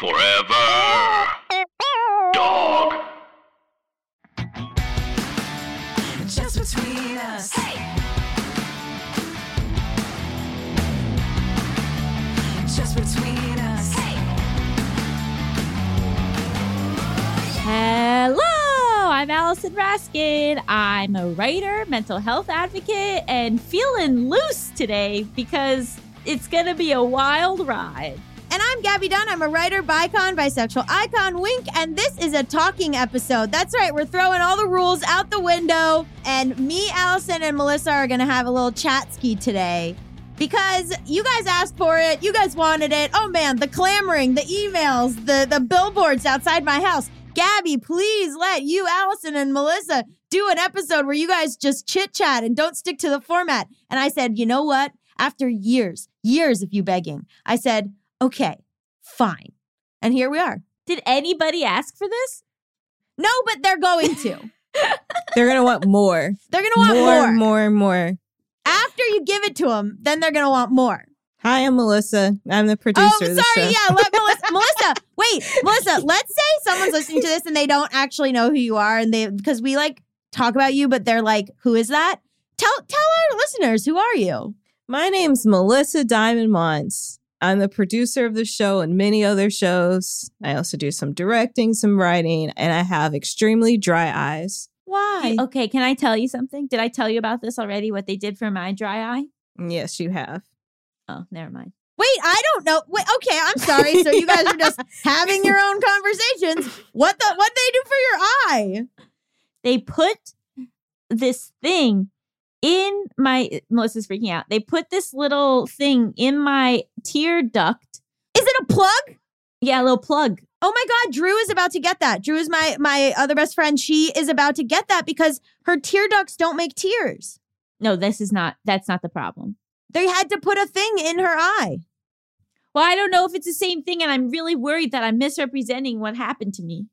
Forever. Dog. Just between us. Just between us. Hello, I'm Allison Raskin. I'm a writer, mental health advocate, and feeling loose today because it's going to be a wild ride. And I'm Gaby Dunn. I'm a writer, bicon, bisexual icon, wink, and this is a talking episode. That's right, we're throwing all the rules out the window, and me, Allison, and Melisa are gonna have a little chat ski today. Because you guys asked for it, you guys wanted it. Oh man, the clamoring, the emails, the the billboards outside my house. Gaby, please let you, Allison, and Melisa do an episode where you guys just chit chat and don't stick to the format. And I said, you know what? After years, years of you begging, I said, okay, fine. And here we are. Did anybody ask for this? No, but they're going to. They're gonna want more. They're going to want more, more. more, more. After you give it to them, then they're going to want more. Hi, I'm Melisa. I'm the oh, producer oh, of the sorry. show. Yeah, let Melisa. Melisa, wait, Melisa. Let's say someone's listening to this and they don't actually know who you are, and they because we like talk about you, but they're like, "Who is that?" Tell tell our listeners who are you. My name's Melisa Diamond Monts. I'm the producer of the show and many other shows. I also do some directing, some writing, and I have extremely dry eyes. Why? Okay, can I tell you something? Did I tell you about this already? What they did for my dry eye? Yes, you have. Oh, never mind. Wait, I don't know. Wait, okay, I'm sorry. So you guys are just having your own conversations. What the what they do for your eye? They put this thing in my Melisa's freaking out. They put this little thing in my tear duct. Is it a plug? Yeah, a little plug. Oh my god, Drew is about to get that. Drew is my my other best friend. She is about to get that because her tear ducts don't make tears. No, this is not that's not the problem. They had to put a thing in her eye. Well, I don't know if it's the same thing, and I'm really worried that I'm misrepresenting what happened to me.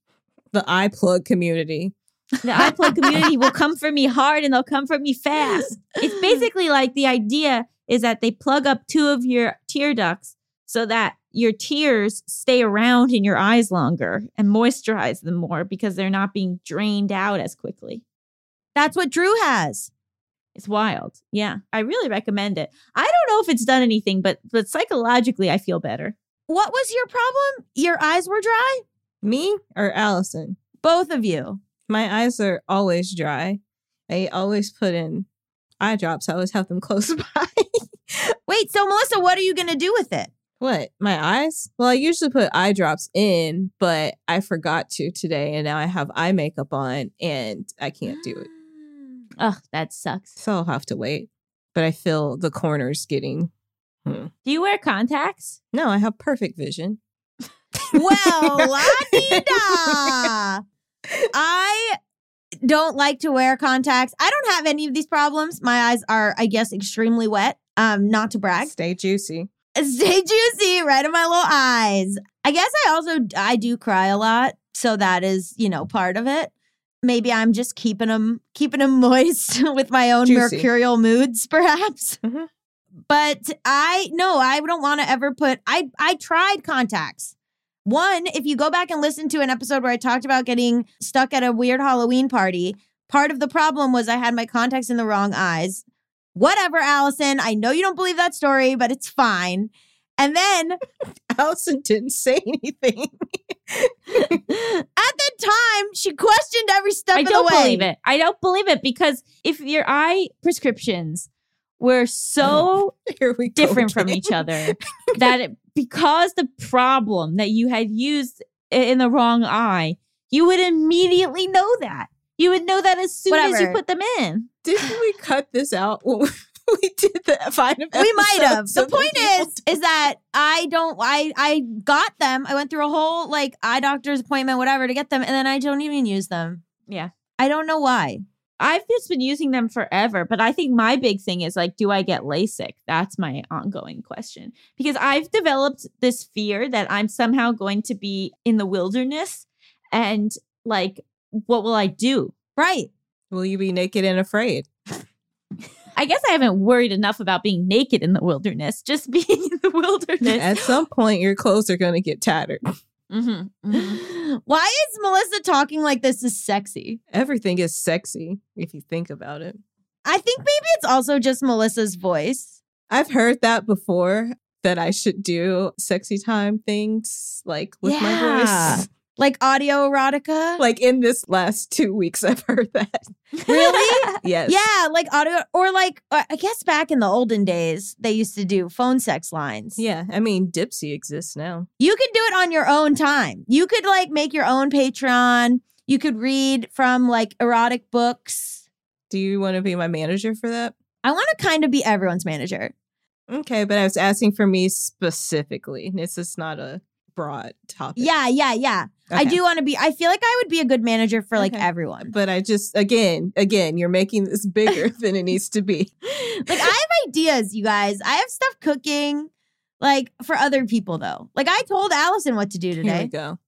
The eye plug community. The iPlug community will come for me hard and they'll come for me fast. It's basically like the idea is that they plug up two of your tear ducts so that your tears stay around in your eyes longer and moisturize them more because they're not being drained out as quickly. That's what Drew has. It's wild. Yeah, I really recommend it. I don't know if it's done anything, but but psychologically, I feel better. What was your problem? Your eyes were dry? Me or Allison? Both of you. My eyes are always dry. I always put in eye drops. I always have them close by. Wait, so Melisa, what are you going to do with it? what? My eyes? Well, I usually put eye drops in, but I forgot to today, and now I have eye makeup on, and I can't do it. Ugh, that sucks. So I'll have to wait. But I feel the corners getting. hmm. Do you wear contacts? No, I have perfect vision. Well, la-di-da. I don't like to wear contacts. I don't have any of these problems. My eyes are, I guess, extremely wet. Um, not to brag. Stay juicy. Stay juicy right in my little eyes. I guess I also I do cry a lot, so that is you know part of it. Maybe I'm just keeping them keeping them moist with my own Juicy. mercurial moods, perhaps. Mhm. But I no, I don't want to ever put. I I tried contacts. One, if you go back and listen to an episode where I talked about getting stuck at a weird Halloween party, part of the problem was I had my contacts in the wrong eyes. Whatever, Allison. I know you don't believe that story, but it's fine. And then Allison didn't say anything. at the time, she questioned every step I of don't the way. believe it. I don't believe it because if your eye prescriptions were so Here we different from each other that it, because the problem that you had used in the wrong eye, you would immediately know that. You would know that as soon as you put them in. Didn't we cut this out? when we did that five we might have. The point is, is that I don't. I I got them. I went through a whole like eye doctor's appointment, whatever, to get them, and then I don't even use them. Yeah. I don't know why. I've just been using them forever, but I think my big thing is like, do I get LASIK? That's my ongoing question because I've developed this fear that I'm somehow going to be in the wilderness and like, what will I do? Right. Will you be naked and afraid? I guess I haven't worried enough about being naked in the wilderness, just being in the wilderness. At some point, your clothes are going to get tattered. Mm-hmm, mm-hmm. Why is Melisa talking like this is sexy? Everything is sexy if you think about it. I think maybe it's also just Melisa's voice. I've heard that before that I should do sexy time things like with my Yeah. voice. Like audio erotica. Like in this last two weeks, I've heard that. really? Yes. Yeah, like audio or like uh, I guess back in the olden days they used to do phone sex lines. Yeah. I mean, Dipsea exists now. You could do it on your own time. You could like make your own Patreon. You could read from like erotic books. Do you want to be my manager for that? I want to kind of be everyone's manager. Okay, but I was asking for me specifically. This is not a broad topic. Yeah, yeah, yeah. I do want to be I feel like I would be a good manager for like Okay. everyone. But I just again, again, you're making this bigger than it needs to be. Like I have ideas, you guys. I have stuff cooking like for other people though. Like I told Allison what to do Here we today. go.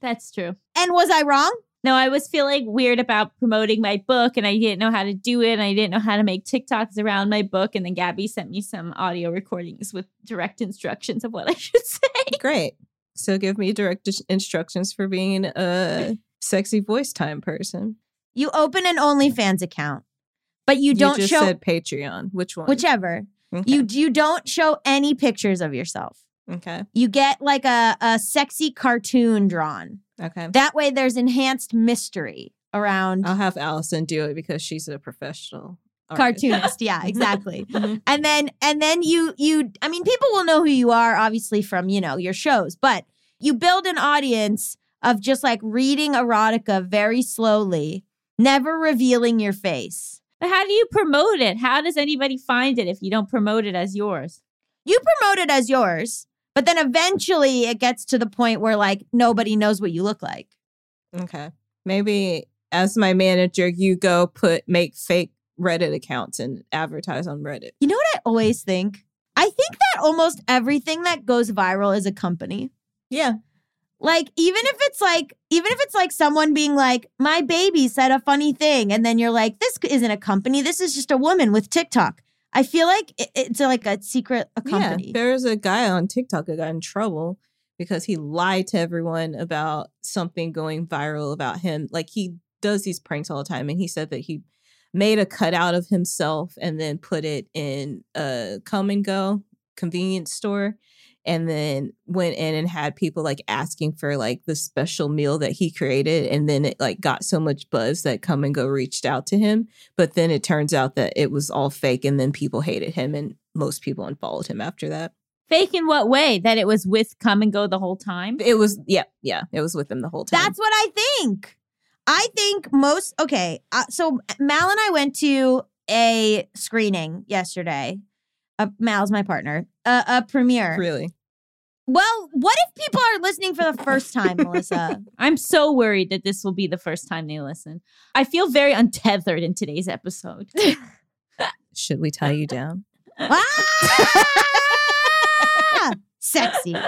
That's true. And was I wrong? No, I was feeling weird about promoting my book and I didn't know how to do it. And I didn't know how to make TikToks around my book. And then Gaby sent me some audio recordings with direct instructions of what I should say. Great. So give me direct instructions for being a sexy voice time person. You open an OnlyFans account, but you don't just show said Patreon. Which one? whichever. Okay. You you don't show any pictures of yourself. okay. You get like a, a sexy cartoon drawn. Okay. That way there's enhanced mystery around I'll have Allison do it because she's a professional artist. cartoonist. yeah, exactly. Mhm. and then and then you you I mean people will know who you are obviously from, you know, your shows, but you build an audience of just like reading erotica very slowly, never revealing your face. But how do you promote it? How does anybody find it if you don't promote it as yours? You promote it as yours, but then eventually it gets to the point where like nobody knows what you look like. Okay. Maybe as my manager, you go put make fake Reddit accounts and advertise on Reddit. You know what I always hmm. think? I think that almost everything that goes viral is a company. Yeah. Like even if it's like even if it's like someone being like my baby said a funny thing and then you're like this isn't a company this is just a woman with TikTok. I feel like it- it's like a secret a company. Yeah. There was a guy on TikTok that got in trouble because he lied to everyone about something going viral about him. Like he does these pranks all the time. And he said that he made a cutout of himself and then put it in a Kum & Go convenience store and then went in and had people like asking for like the special meal that he created and then it like got so much buzz that Kum & Go reached out to him but then it turns out that it was all fake and then people hated him and most people unfollowed him after that Fake in what way? That it was with Kum & Go the whole time? it was yeah yeah it was with him the whole time That's what I think. I think most okay. Uh, so Mal and I went to a screening yesterday. Uh, Mal's my partner. Uh, a premiere. really Well, what if people are listening for the first time, Melisa? I'm so worried that this will be the first time they listen. I feel very untethered in today's episode. should we tie you down ah! Sexy.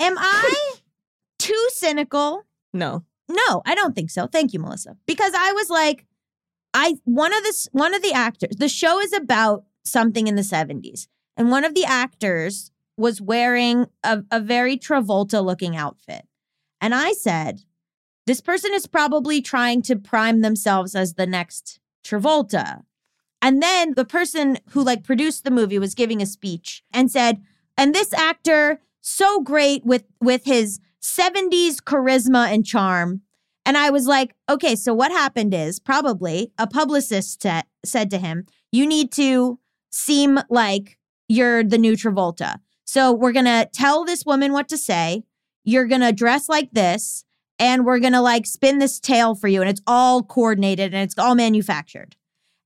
Am I too cynical? No No, I don't think so. Thank you, Melisa. Because I was like, I one of this one of the actors. The show is about something in the seventies, and one of the actors was wearing a, a very Travolta looking outfit, and I said, this person is probably trying to prime themselves as the next Travolta. And then the person who like produced the movie was giving a speech and said, and this actor so great with with his 70s charisma and charm. And I was like, okay, so what happened is probably a publicist sa- said to him, you need to seem like you're the new Travolta. So we're going to tell this woman what to say. You're going to dress like this and we're going to like spin this tale for you and it's all coordinated and it's all manufactured.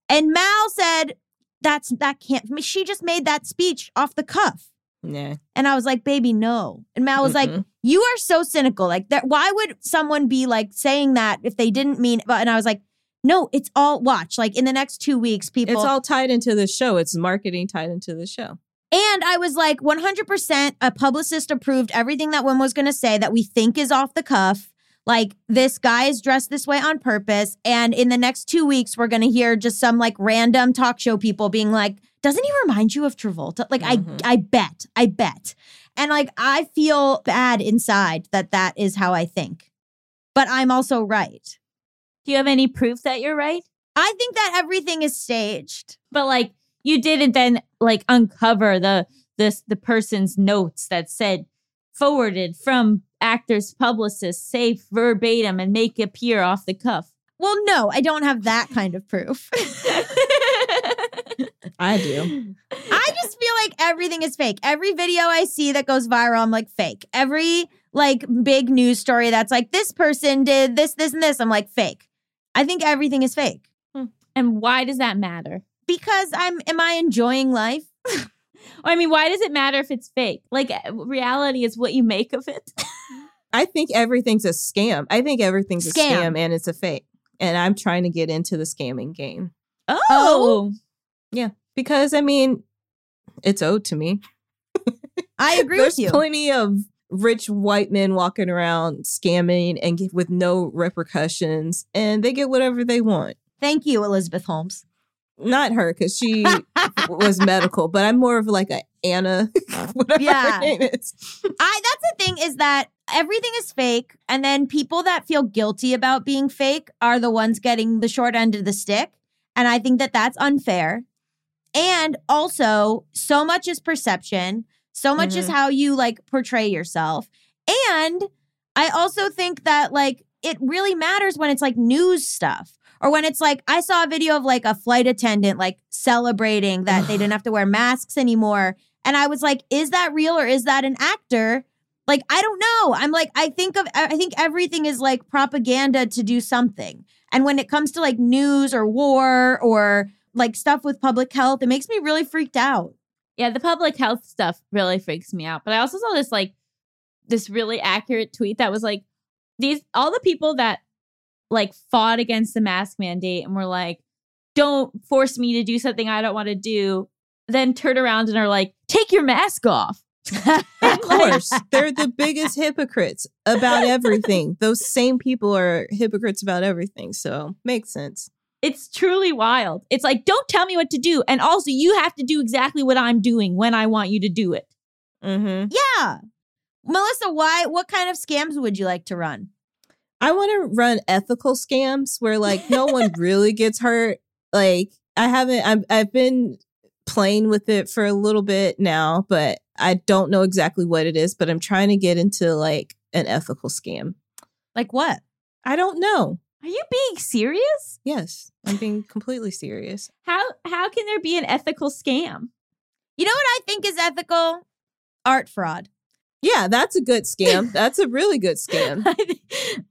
And Mal said, "That's that can't." I mean, she just made that speech off the cuff, Yeah. and I was like, "Baby, no." And Mal was like, Mm-mm. "You are so cynical. Like that. Why would someone be like saying that if they didn't mean?" But and I was like, "No, it's all watch. Like in the next two weeks, people." It's all tied into the show. It's marketing tied into the show. And I was like, 100% a publicist approved everything that one was going to say that we think is off the cuff. Like, this guy is dressed this way on purpose. And in the next two weeks, we're going to hear just some like random talk show people being like, doesn't he remind you of Travolta? Like, Mhm. I, I bet, I bet. And like, I feel bad inside that that is how I think. But I'm also right. Do you have any proof that you're right? I think that everything is staged. But like you didn't then like uncover the this the person's notes that said forwarded from actor's publicists safe verbatim, and make appear off the cuff. Well, no, I don't have that kind of proof. I do. I just feel like everything is fake. Every video I see that goes viral, I'm like fake. Every like big news story that's like this person did this, this, and this, I'm like fake. I think everything is fake and why does that matter? because I'm. Am I enjoying life? I mean, why does it matter if it's fake? Like uh, reality is what you make of it. I think everything's a scam. I think everything's a Scam. scam and it's a fake. And I'm trying to get into the scamming game Oh, because I mean, it's owed to me. I agree There's with you. There's plenty of rich white men walking around scamming and get, with no repercussions, and they get whatever they want. Thank you, Elizabeth Holmes. Not her because she was medical, but I'm more of like a Anna, whatever Yeah. her name is. I that's the thing is that everything is fake and then people that feel guilty about being fake are the ones getting the short end of the stick and I think that that's unfair. And also, so much is perception, so much is mm-hmm. how you like portray yourself. And I also think that like it really matters when it's like news stuff or when it's like I saw a video of like a flight attendant like celebrating that they didn't have to wear masks anymore and I was like is that real or is that an actor? Like I don't know. I'm like I think of I think everything is like propaganda to do something. And when it comes to like news or war or like stuff with public health, it makes me really freaked out. yeah. The public health stuff really freaks me out. But I also saw this like this really accurate tweet that was like these all the people that like fought against the mask mandate and were like, "Don't force me to do something I don't want to do." Then turn around and are like, "Take your mask off." Of course, they're the biggest hypocrites about everything. Those same people are hypocrites about everything. So makes sense. It's truly wild. It's like, don't tell me what to do. And also, you have to do exactly what I'm doing when I want you to do it. Mm-hmm. Yeah. Melisa, why what kind of scams would you like to run? I want to run ethical scams where like no one really gets hurt. Like I haven't. I've, I've been playing with it for a little bit now, but I don't know exactly what it is. But I'm trying to get into like an ethical scam. Like what? I don't know. Are you being serious? Yes, I'm being completely serious. How how can there be an ethical scam? You know what I think is ethical? Art fraud. Yeah, that's a good scam. That's a really good scam.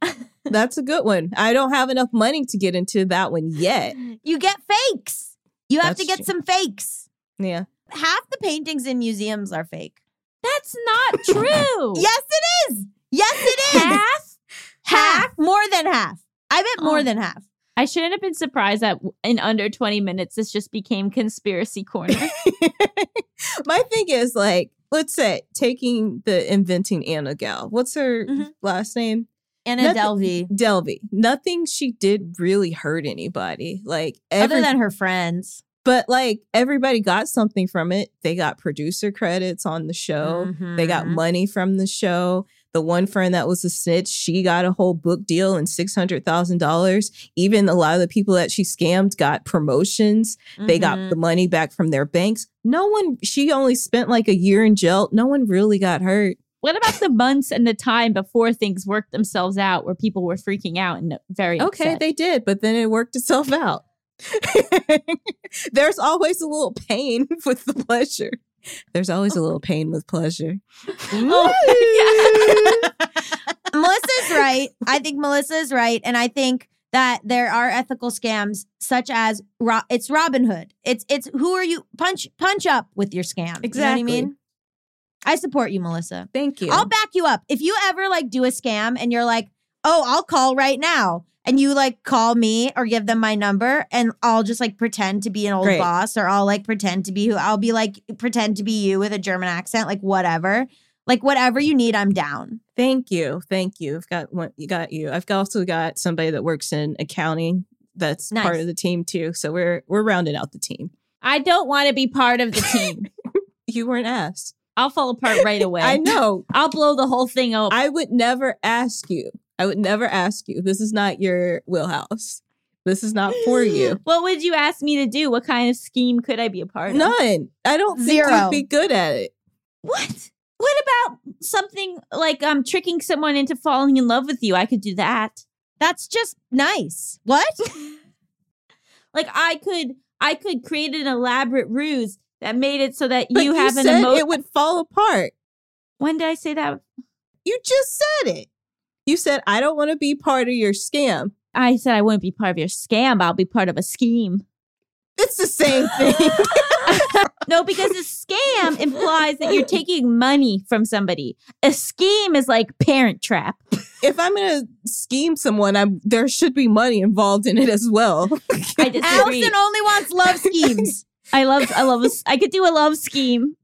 That's a good one. I don't have enough money to get into that one yet. You get fakes. You have to get true. some fakes. Yeah. Half the paintings in museums are fake. That's not true. Yes, it is. Yes, it is. half. half. More than half. I bet more Oh. than half. I shouldn't have been surprised that in under 20 minutes this just became conspiracy corner. My thing is like, let's say taking the inventing Anna gal. What's her Mhm. last name? Anna Nothing- Delvey. Delvey. Nothing she did really hurt anybody. Like every, Other than her friends. but like everybody got something from it. They got producer credits on the show. They got Mhm. money from the show. The one friend that was a snitch, she got a whole book deal and six hundred thousand dollars. Even a lot of the people that she scammed got promotions. They got Mhm. the money back from their banks. No one. She only spent like a year in jail. No one really got hurt. what about the months and the time before things worked themselves out where people were freaking out and very Okay, upset? they did, but then it worked itself out. There's always a little pain with the pleasure. There's always a little pain with pleasure. Oh, Melisa's right. I think Melisa is right. And I think that there are ethical scams such as Ro- it's Robin Hood. It's it's who are you punch punch up with your scam. You know what I mean? I support you, Melisa. Thank you. I'll back you up. If you ever like do a scam and you're like, "Oh, I'll call right now." And you like call me or give them my number and I'll just like pretend to be an old Great. boss or I'll like pretend to be who I'll be like pretend to be you with a German accent, like whatever. Like whatever you need, I'm down. Thank you. Thank you. I've got one you got you. I've also got somebody that works in accounting that's part of the team too. So we're we're rounding out the team. I don't want to be part of the team. You weren't asked. I'll fall apart right away. I know. I'll blow the whole thing up. I would never ask you. I would never ask you. This is not your wheelhouse. This is not for you. what would you ask me to do? What kind of scheme could I be a part of? None. I don't think Zero. you'd be good at it. What? What about something like um tricking someone into falling in love with you? I could do that. That's just nice. What? Like I could I could create an elaborate ruse that made it so that But you have an said emo- it would fall apart. When did I say that? You just said it. You said I don't want to be part of your scam. I said I wouldn't be part of your scam. I'll be part of a scheme. It's the same thing. No, because a scam implies that you're taking money from somebody. A scheme is like parent trap. if I'm gonna scheme someone, I'm there should be money involved in it as well. I disagree. Allison only wants love schemes. I love I love a s- I could do a love scheme.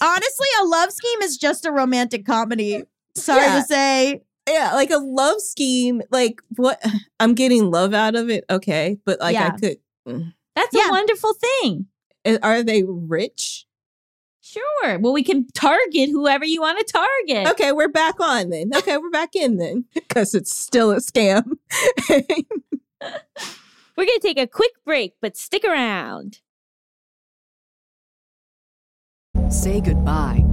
Honestly, a love scheme is just a romantic comedy. Sorry Yeah. to say. Yeah, like a love scheme. Like what? I'm getting love out of it. Okay, but like Yeah. I could. mm. That's Yeah. a wonderful thing. Uh, Are they rich? Sure. Well, we can target whoever you want to target. Okay, we're back on then. Okay, we're back in then because it's still a scam. We're going to take a quick break, but stick around. Say goodbye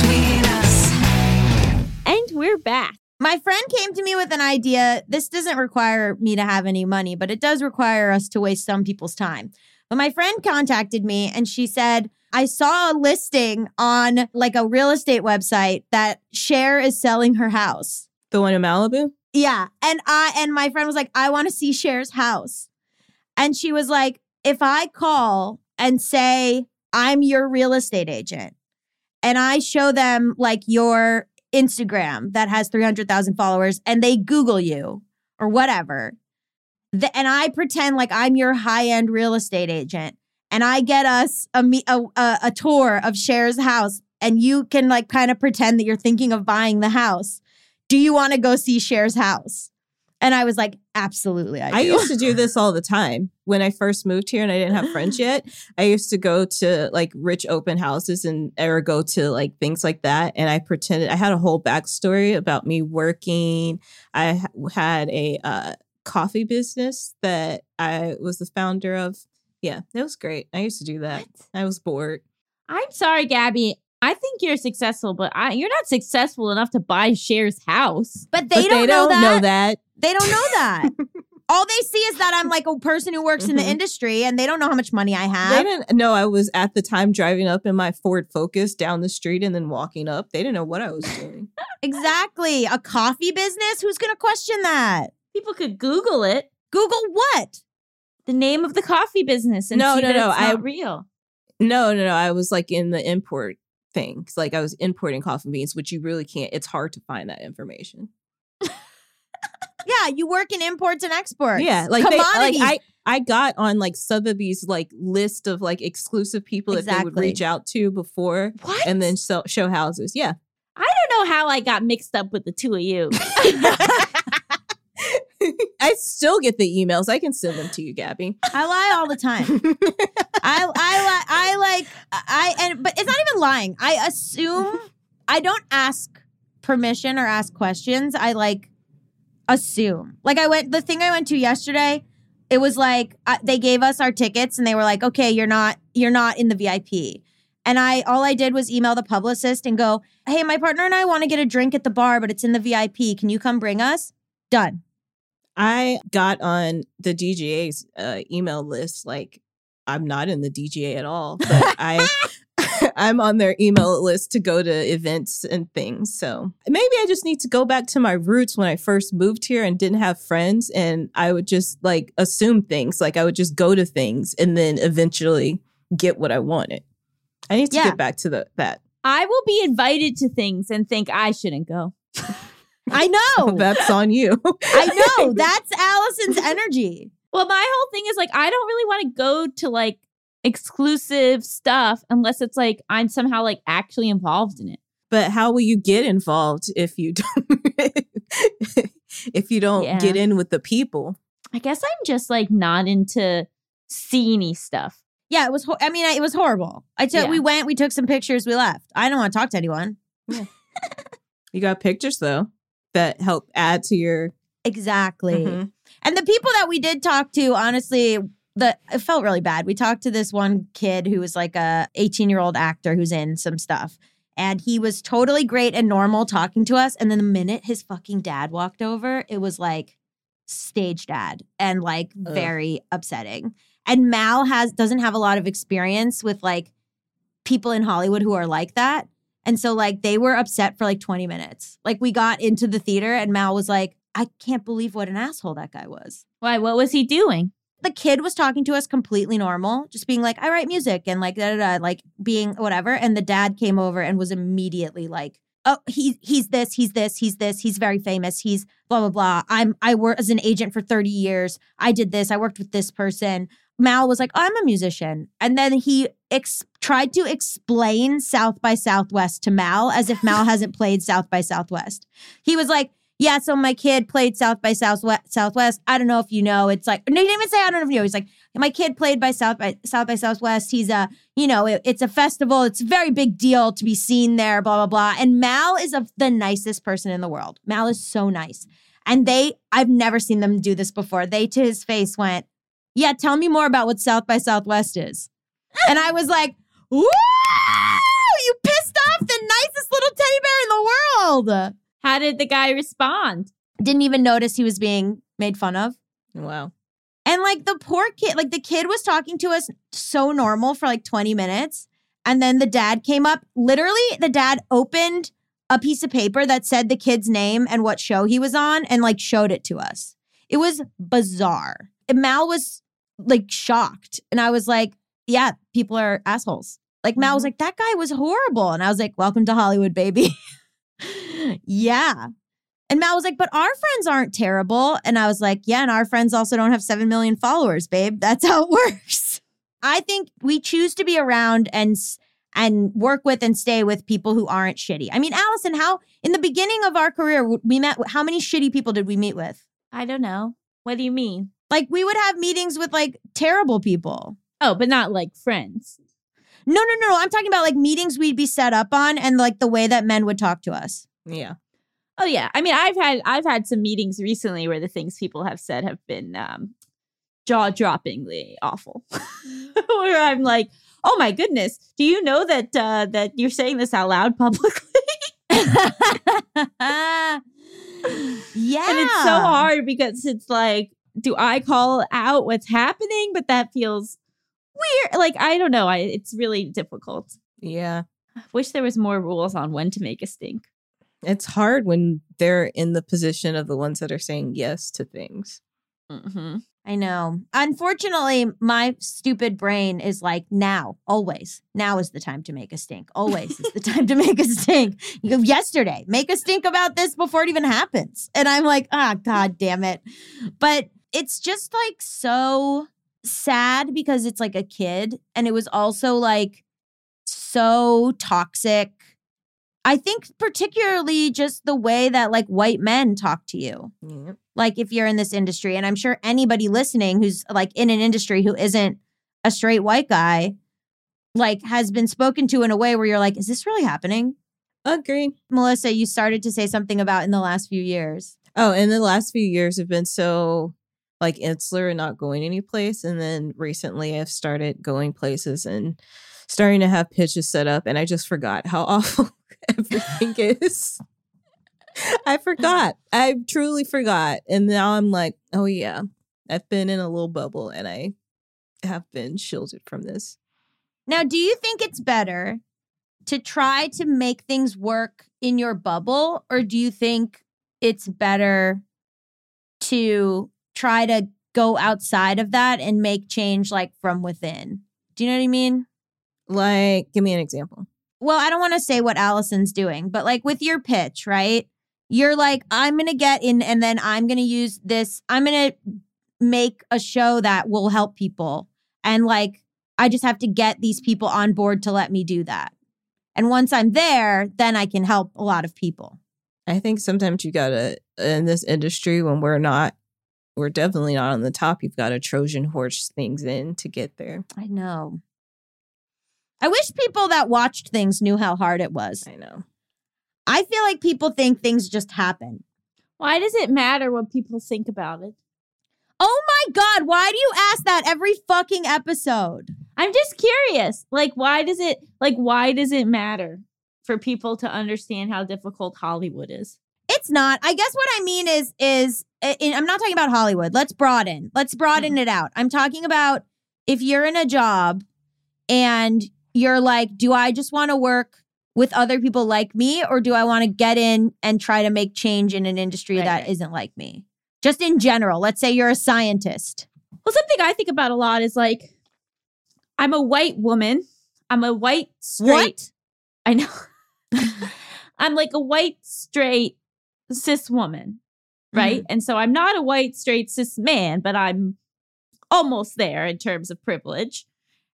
Between us. And we're back. My friend came to me with an idea. This doesn't require me to have any money, but it does require us to waste some people's time. But my friend contacted me and she said, I saw a listing on like a real estate website that Cher is selling her house. the one in Malibu. Yeah. And I and my friend was like, I want to see Cher's house. And she was like, if I call and say I'm your real estate agent and I show them like your Instagram that has 300,000 followers and they Google you or whatever, th- and I pretend like I'm your high end real estate agent and I get us a, a, a, a tour of Cher's house and you can like kind of pretend that you're thinking of buying the house. Do you want to go see Cher's house? And I was like, absolutely. I, I used to do this all the time when I first moved here and I didn't have friends yet. I used to go to like rich open houses and or go to like things like that. And I pretended I had a whole backstory about me working. I had a uh, coffee business that I was the founder of. Yeah, it was great. I used to do that. I was bored. I'm sorry, Gaby. I think you're successful, but I, you're not successful enough to buy Cher's house. but they, but don't, they know, don't that. know that. They don't know that. All they see is that I'm like a person who works in the Mhm. industry and they don't know how much money I have. They didn't know I was at the time driving up in my Ford Focus down the street and then walking up. They didn't know what I was doing. Exactly. A coffee business? Who's going to question that? People could Google it, Google what? the name of the coffee business, and No, no, no, I- real. No, no, no. I was like in the import thing. Like I was importing coffee beans, which you really can't. It's hard to find that information. Yeah, you work in imports and exports. Yeah, like they, like commodities. I, I got on like Sotheby's like list of like exclusive people that they would reach out to before, What? and then sell, show houses. Yeah, I don't know how I got mixed up with the two of you. I still get the emails. I can send them to you, Gaby. I lie all the time. I I li- I like I and but it's not even lying. I assume I don't ask permission or ask questions. I like assume. Like I went, the thing I went to yesterday, it was like uh, they gave us our tickets and they were like, okay, you're not, you're not in the VIP. And I, all I did was email the publicist and go, hey, my partner and I want to get a drink at the bar, but it's in the VIP. Can you come bring us? Done. I got on the DGA's uh, email list. Like, I'm not in the DGA at all, but I. I'm on their email list to go to events and things. So maybe I just need to go back to my roots when I first moved here and didn't have friends. And I would just like assume things. Like I would just go to things and then eventually get what I wanted. I need to Yeah. get back to the that. I will be invited to things and think I shouldn't go. I know. That's on you. I know. That's Allison's energy. Well, my whole thing is like I don't really want to go to like exclusive stuff unless it's like I'm somehow like actually involved in it. But how will you get involved if you don't if you don't Yeah. get in with the people? I guess I'm just like not into sceney stuff. Yeah, it was. Ho- I mean, I- it was horrible. I took. Yeah. We went. We took some pictures. We left. I don't want to talk to anyone. You got pictures though that help add to your Exactly. Mhm. And the people that we did talk to, honestly, the it felt really bad. We talked to this one kid who was like a 18 year old actor who's in some stuff. And he was totally great and normal talking to us. And then the minute his fucking dad walked over, it was like stage dad and like Ugh. very upsetting. And Mal has doesn't have a lot of experience with like people in Hollywood who are like that. And so like they were upset for like 20 minutes. Like we got into the theater and Mal was like, I can't believe what an asshole that guy was. Why? What was he doing? The kid was talking to us completely normal, just being like, I write music and like da da da, like being whatever. And the dad came over and was immediately like, Oh, he he's this, he's this, he's this, he's very famous, he's blah blah blah. I'm I work as an agent for 30 years. I did this, I worked with this person. Mal was like, I'm a musician. And then he ex- tried to explain South by Southwest to Mal as if Mal hasn't played South by Southwest. He was like, yeah, so my kid played South by Southwest. Southwest. I don't know if you know. It's like no, he didn't even say I don't know if you know. He's like, my kid played by South by South by Southwest. He's a, you know, it- it's a festival. It's a very big deal to be seen there. Blah blah blah. And Mal is a, the nicest person in the world. Mal is so nice. And they, I've never seen them do this before. They to his face went, yeah, tell me more about what South by Southwest is. and I was like! You pissed off the nicest little teddy bear in the world. How did the guy respond? Didn't even notice he was being made fun of. wow. And like the poor kid, like the kid was talking to us so normal for like 20 minutes. And then the dad came up. Literally, the dad opened a piece of paper that said the kid's name and what show he was on and like showed it to us. It was bizarre. And Mal was like shocked. And I was like, yeah, people are assholes. Like Mal was Mhm. like, that guy was horrible. And I was like, welcome to Hollywood, baby. yeah. And Mal was like, but our friends aren't terrible. And I was like, yeah, and our friends also don't have 7 million followers, babe. That's how it works. I think we choose to be around and and work with and stay with people who aren't shitty. I mean, Allison, how in the beginning of our career we met how many shitty people did we meet with? I don't know. What do you mean? Like we would have meetings with like terrible people. Oh, but not like friends. No, no, no, no. I'm talking about like meetings we'd be set up on and like the way that men would talk to us. Yeah. Oh yeah. I mean, I've had I've had some meetings recently where the things people have said have been um jaw-droppingly awful. where I'm like, "Oh my goodness, do you know that uh that you're saying this out loud publicly?" yeah. And it's so hard because it's like, do I call out what's happening? But that feels weird. Like, I don't know. I it's really difficult. Yeah. Wish there was more rules on when to make a stink. It's hard when they're in the position of the ones that are saying yes to things. hmm I know. Unfortunately, my stupid brain is like now, always. Now is the time to make a stink. Always is the time to make a stink. You go, yesterday, make a stink about this before it even happens. And I'm like, ah, god damn it. But it's just like so sad because it's like a kid and it was also like so toxic. I think particularly just the way that like white men talk to you Yeah. like if you're in this industry and i'm sure anybody listening who's like in an industry who isn't a straight white guy like has been spoken to in a way where you're like is this really happening Agree. melisa you started to say something about in the last few years Oh, in the last few years have been so like insular and not going anyplace. And then recently I've started going places and starting to have pitches set up. And I just forgot how awful everything is. I forgot. I truly forgot. And now I'm like, oh yeah, I've been in a little bubble and I have been shielded from this. Now, do you think it's better to try to make things work in your bubble, or do you think it's better to try to go outside of that and make change like from within? Do you know what I mean? Like, give me an example. Well, I don't want to say what Allison's doing, but like with your pitch, right? You're like, I'm going to get in and then I'm going to use this. I'm going to make a show that will help people. And like, I just have to get these people on board to let me do that. And once I'm there, then I can help a lot of people. I think sometimes you gotta in this industry when we're not we're definitely not on the top, you've got to Trojan horse things in to get there. I know. I wish people that watched things knew how hard it was. I know. I feel like people think things just happen. Why does it matter what people think about it? Oh my God, why do you ask that every fucking episode? I'm just curious. Like, why does it like why does it matter for people to understand how difficult Hollywood is? It's not. I guess what I mean is is i- I'm not talking about Hollywood. Let's broaden. Let's broaden mm-hmm. it out. I'm talking about if you're in a job and you're like, do I just want to work with other people like me or do I want to get in and try to make change in an industry Right, that right. not like me? Just in general. Let's say you're a scientist. Well, something I think about a lot is like, I'm a white woman. I'm a white straight. What? I know. I'm like a white straight cis woman, right? And so I'm not a white straight cis man, but I'm almost there in terms of privilege.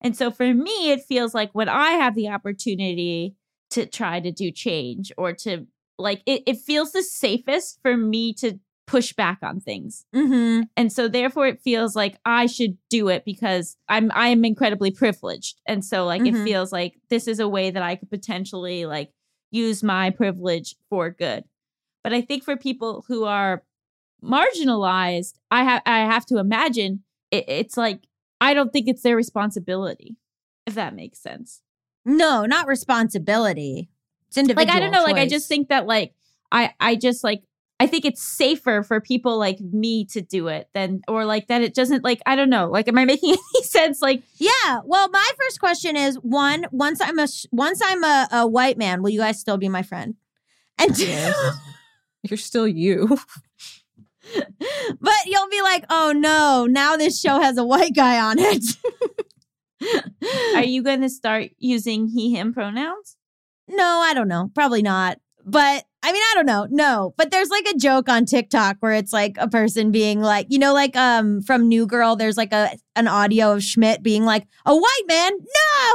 And so for me, it feels like when I have the opportunity to try to do change or to like, it, it feels the safest for me to push back on things Mm-hmm. and so therefore it feels like i should do it because i'm i am incredibly privileged and so like Mhm. it feels like this is a way that i could potentially like use my privilege for good but i think for people who are marginalized i have i have to imagine it, it's like i don't think it's their responsibility if that makes sense No, not responsibility. It's individual. like i don't know like i just think that like i i just like i think it's safer for people like me to do it than or like that it doesn't like i don't know like am i making any sense like Yeah. Well, my first question is one. Once I'm a once I'm a, a white man, will you guys still be my friend? And two. You're still you. but you'll be like, oh no, now this show has a white guy on it. are you going to start using he him pronouns no, I don't know. Probably not. But I mean, I don't know. No, but there's like a joke on TikTok where it's like a person being like, you know, like um from New Girl, there's like a an audio of Schmidt being like, a white man,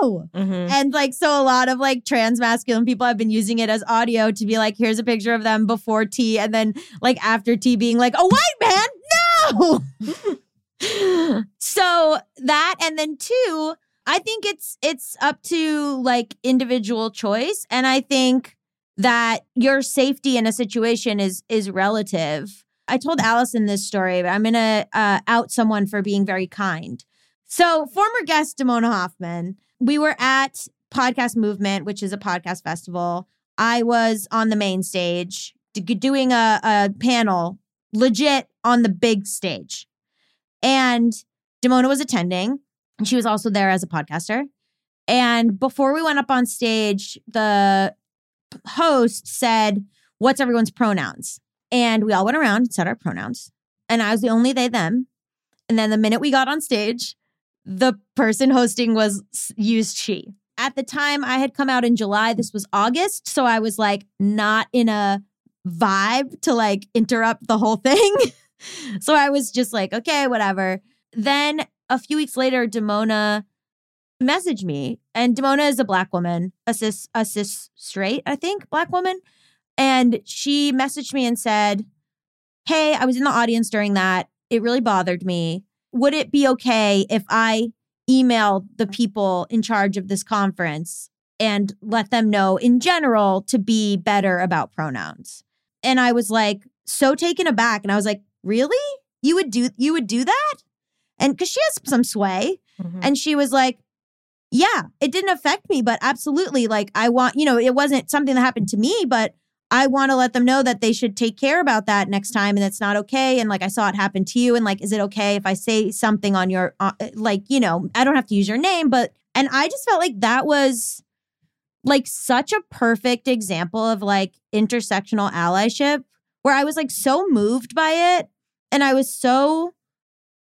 no. Mhm. And like, so a lot of like trans masculine people have been using it as audio to be like, here's a picture of them before T, and then like after T being like, a white man, no. so that, and then two, I think it's it's up to like individual choice, and I think that your safety in a situation is is relative. I told Allison this story, but I'm gonna uh, out someone for being very kind. So, former guest Damona Hoffman, we were at Podcast Movement, which is a podcast festival. I was on the main stage doing a, a panel, legit on the big stage. And Damona was attending, and she was also there as a podcaster. And before we went up on stage, the host said, What's everyone's pronouns? And we all went around and said our pronouns. And I was the only they, them. And then the minute we got on stage, the person hosting was used she. At the time, I had come out in July. This was August. So I was like not in a vibe to like interrupt the whole thing. so I was just like, okay, whatever. Then a few weeks later, Damona messaged me. And Damona is a black woman, a cis, a cis straight, I think, black woman. And she messaged me and said, Hey, I was in the audience during that. It really bothered me. Would it be okay if I email the people in charge of this conference and let them know in general to be better about pronouns? And I was like, so taken aback and I was like, "Really? You would do you would do that?" And cuz she has some sway Mhm. and she was like, "Yeah, it didn't affect me, but absolutely like I want, you know, it wasn't something that happened to me, but I want to let them know that they should take care about that next time and that's not okay and like I saw it happen to you and like is it okay if I say something on your uh, like, you know, I don't have to use your name, but and I just felt like that was like such a perfect example of like intersectional allyship where I was like so moved by it and I was so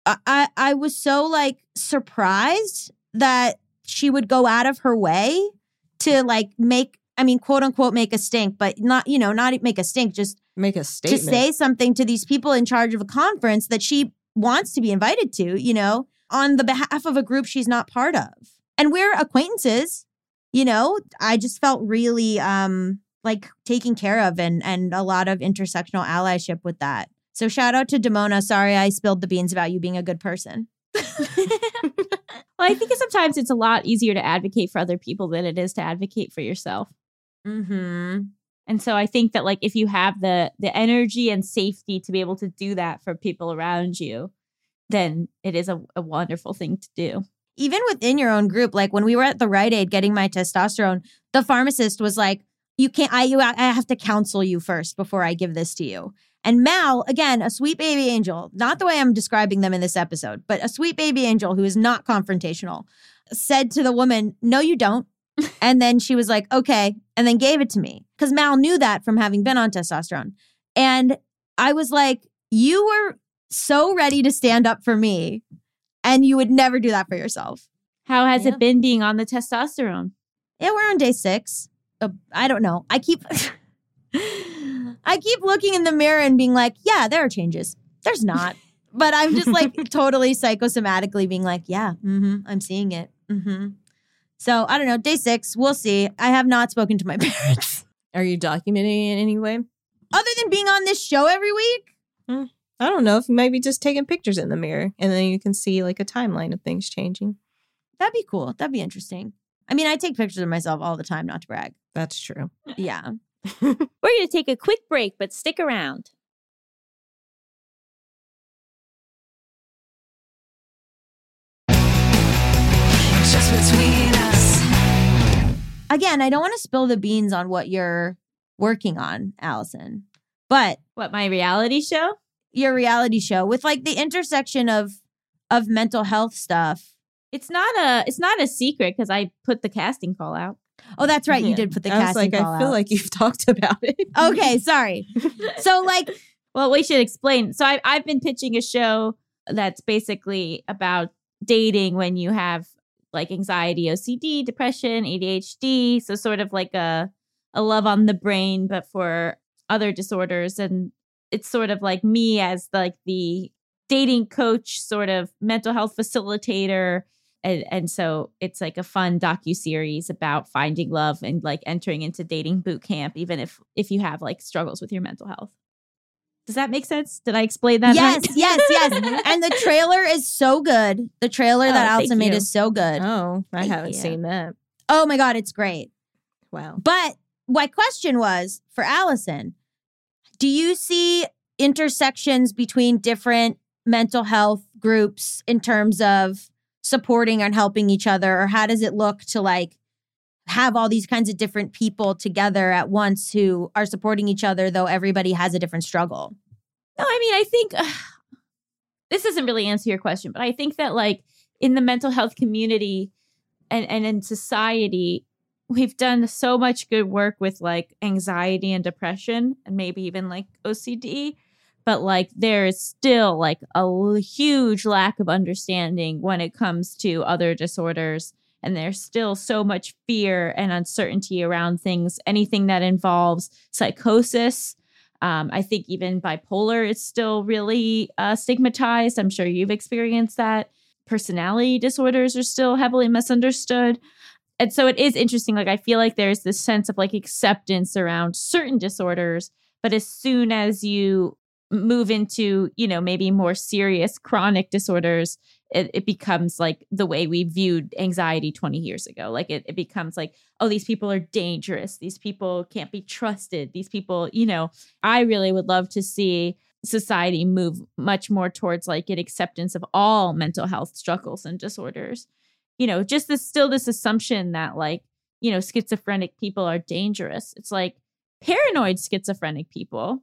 I, I was so like surprised that she would go out of her way to like make I mean quote unquote make a stink but not you know not make a stink just Make a statement. to say something to these people in charge of a conference that she wants to be invited to, you know, on the behalf of a group she's not part of. And we're acquaintances, you know. I just felt really um like taken care of and and a lot of intersectional allyship with that. So shout out to Damona. Sorry I spilled the beans about you being a good person. Well, I think sometimes it's a lot easier to advocate for other people than it is to advocate for yourself. Mhm. And so I think that like if you have the the energy and safety to be able to do that for people around you, then it is a, a wonderful thing to do. even within your own group, like when we were at the Rite Aid getting my testosterone, the pharmacist was like, "You can't. I you. I have to counsel you first before I give this to you." And Mal, again, a sweet baby angel, not the way I'm describing them in this episode, but a sweet baby angel who is not confrontational, said to the woman, "No, you don't." and then she was like, "Okay," and then gave it to me because Mal knew that from having been on testosterone, and I was like, "You were so ready to stand up for me." And you would never do that for yourself. How has Yeah. it been being on the testosterone? Yeah, we're on day six. Uh, I don't know. I keep, I keep looking in the mirror and being like, "Yeah, there are changes." There's not, but I'm just like totally psychosomatically being like, "Yeah, hmm I'm seeing it." hmm So I don't know. Day six, we'll see. I have not spoken to my parents, Are you documenting it in any way? other than being on this show every week. I don't know if maybe just taking pictures in the mirror and then you can see like a timeline of things changing. That'd be cool. That'd be interesting. I mean, I take pictures of myself all the time, not to brag. That's true. Yeah. We're going to take a quick break, but stick around. Just between us. Again, I don't want to spill the beans on what you're working on, Allison, but What, my reality show? your reality show with like the intersection of of mental health stuff. It's not a it's not a secret because I put the casting call out. Oh, that's right. You did put the I was like, call I feel out. like you've talked about it. okay, sorry. So like, Well, we should explain. So I, I've been pitching a show that's basically about dating when you have like anxiety, OCD, depression, ADHD. So sort of like a a love on the brain, but for other disorders. And it's sort of like me as like the dating coach, sort of mental health facilitator. And, and so it's like a fun docu series about finding love and like entering into dating boot camp, even if if you have like struggles with your mental health. Does that make sense? Did I explain that? yes, right? yes, yes. And the trailer is so good. The trailer Oh, that thank Allison made is so good. Oh, I Thank haven't you. seen that. Oh my god, it's great. Wow. But my question was for Allison, do you see intersections between different mental health groups in terms of supporting and helping each other? Or how does it look to like have all these kinds of different people together at once who are supporting each other, though everybody has a different struggle? No, I mean, I think this doesn't really answer your question, but I think that like in the mental health community and, and in society, we've done so much good work with like anxiety and depression and maybe even like OCD. But like there is still like a huge lack of understanding when it comes to other disorders. And there's still so much fear and uncertainty around things, anything that involves psychosis, um, I think even bipolar is still really uh, stigmatized. I'm sure you've experienced that. Personality disorders are still heavily misunderstood. And so it is interesting. Like, I feel like there's this sense of like acceptance around certain disorders. But as soon as you move into, you know, maybe more serious chronic disorders, it, it becomes like the way we viewed anxiety 20 years ago. Like it, it becomes like, oh, these people are dangerous. These people can't be trusted. These people, you know, I really would love to see society move much more towards like an acceptance of all mental health struggles and disorders. You know, just this still this assumption that like, you know, schizophrenic people are dangerous. It's like paranoid schizophrenic people.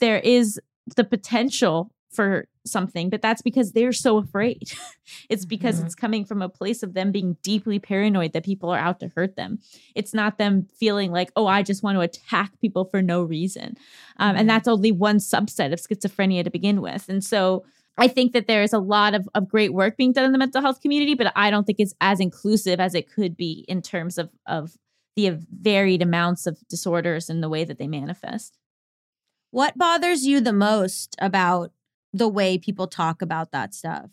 There is the potential for something, but that's because they're so afraid. it's because Mhm. it's coming from a place of them being deeply paranoid that people are out to hurt them. It's not them feeling like, oh, I just want to attack people for no reason. Um, Mhm. And that's only one subset of schizophrenia to begin with. And so I think that there is a lot of, of great work being done in the mental health community, but I don't think it's as inclusive as it could be in terms of, of the varied amounts of disorders and the way that they manifest. What bothers you the most about the way people talk about that stuff?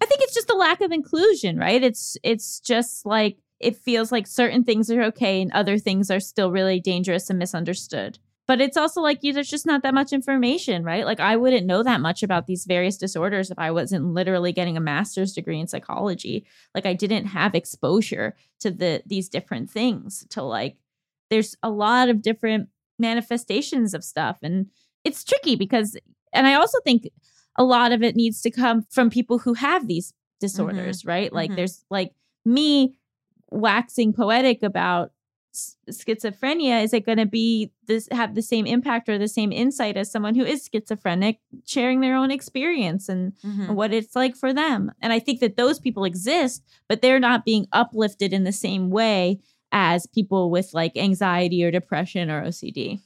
I think it's just a lack of inclusion, right? It's it's just like it feels like certain things are okay and other things are still really dangerous and misunderstood. But it's also like you, there's just not that much information, right? Like I wouldn't know that much about these various disorders if I wasn't literally getting a master's degree in psychology. Like I didn't have exposure to the these different things. To like, there's a lot of different manifestations of stuff, and it's tricky because, and I also think a lot of it needs to come from people who have these disorders, right? Like Mhm. there's like me waxing poetic about s- schizophrenia is it going to be this have the same impact or the same insight as someone who is schizophrenic sharing their own experience and and what it's like for them and i think that those people exist but they're not being uplifted in the same way as people with like anxiety or depression or ocd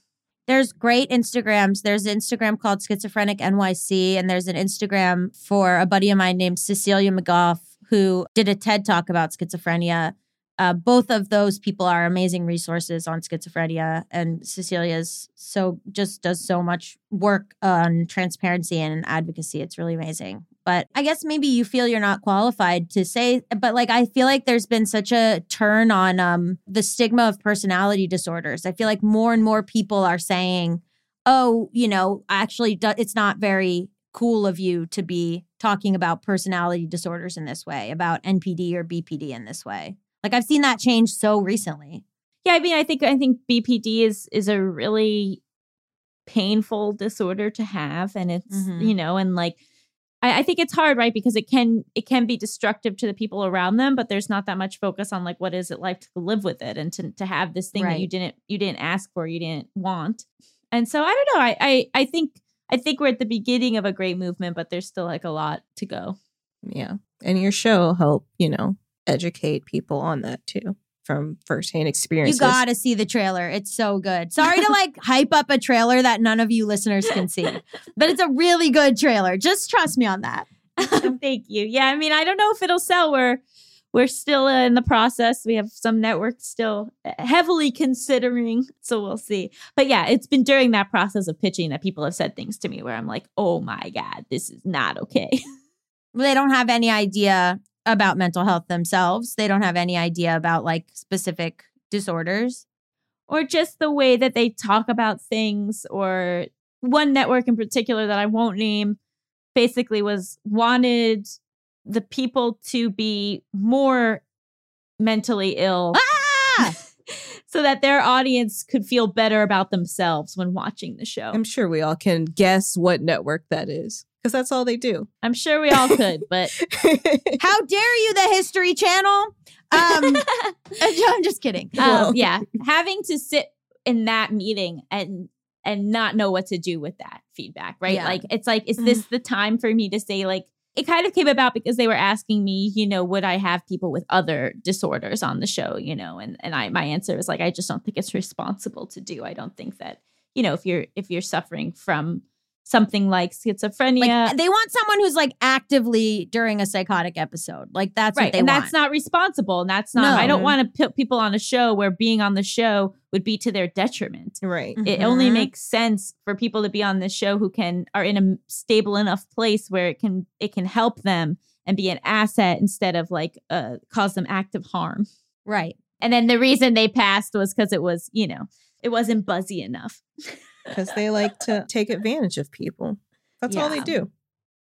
There's great Instagrams. There's an Instagram called Schizophrenic NYC, and there's an Instagram for a buddy of mine named Cecilia McGough who did a TED talk about schizophrenia. Uh, both of those people are amazing resources on schizophrenia, and Cecilia's so just does so much work on transparency and advocacy. It's really amazing. But I guess maybe you feel you're not qualified to say, but like I feel like there's been such a turn on um, the stigma of personality disorders. I feel like more and more people are saying, oh, you know, actually, do- it's not very cool of you to be talking about personality disorders in this way, about NPD or BPD in this way. Like I've seen that change so recently. yeah i mean i think i think bpd is is a really painful disorder to have and it's Mhm. you know and like I, I think it's hard right? Because it can it can be destructive to the people around them but there's not that much focus on like what is it like to live with it and to, to have this thing that you didn't you didn't ask for you didn't want. And so i don't know I, I i think i think we're at the beginning of a great movement but there's still like a lot to go. Yeah. And your show will help, you know, educate people on that too from firsthand experience. You gotta see the trailer. It's so good. Sorry to like hype up a trailer that none of you listeners can see, but it's a really good trailer. Just trust me on that. Thank you. Yeah, I mean, I don't know if it'll sell. We're we're still in the process. We have some networks still heavily considering, so we'll see. But yeah, it's been during that process of pitching that people have said things to me where I'm like, "Oh my god, this is not okay." They don't have any idea about mental health themselves. They don't have any idea about like specific disorders. or just the way that they talk about things or one network in particular that I won't name basically was wanted the people to be more mentally ill Ah! so that their audience could feel better about themselves when watching the show. I'm sure we all can guess what network that is because that's all they do. I'm sure we all could, but How dare you, the History Channel? Um, I'm just kidding. Um, yeah, having to sit in that meeting and and not know what to do with that feedback, right? Yeah. Like it's like, is this the time for me to say like? It kind of came about because they were asking me, you know, would I have people with other disorders on the show, you know, and and I my answer was like, I just don't think it's responsible to do. I don't think that, you know, if you're if you're suffering from something like schizophrenia, Like they want someone who's like actively during a psychotic episode. Like that's right what they and want. that's not responsible and that's not i don't want to put people on a show where being on the show would be to their detriment right. it only Mhm. makes sense for people to be on this show who can are in a stable enough place where it can it can help them and be an asset instead of like uh cause them active harm right. and then the reason they passed was because it was you know it wasn't buzzy enough because they like to take advantage of people. That's all they do.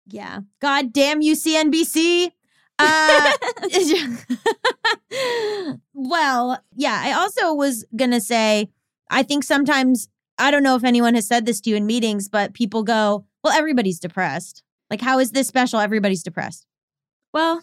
Yeah. God damn you, CNBC. Uh, well, yeah, I also was going to say, I think sometimes, I don't know if anyone has said this to you in meetings, but people go, well, everybody's depressed. Like, how is this special? Everybody's depressed. Well,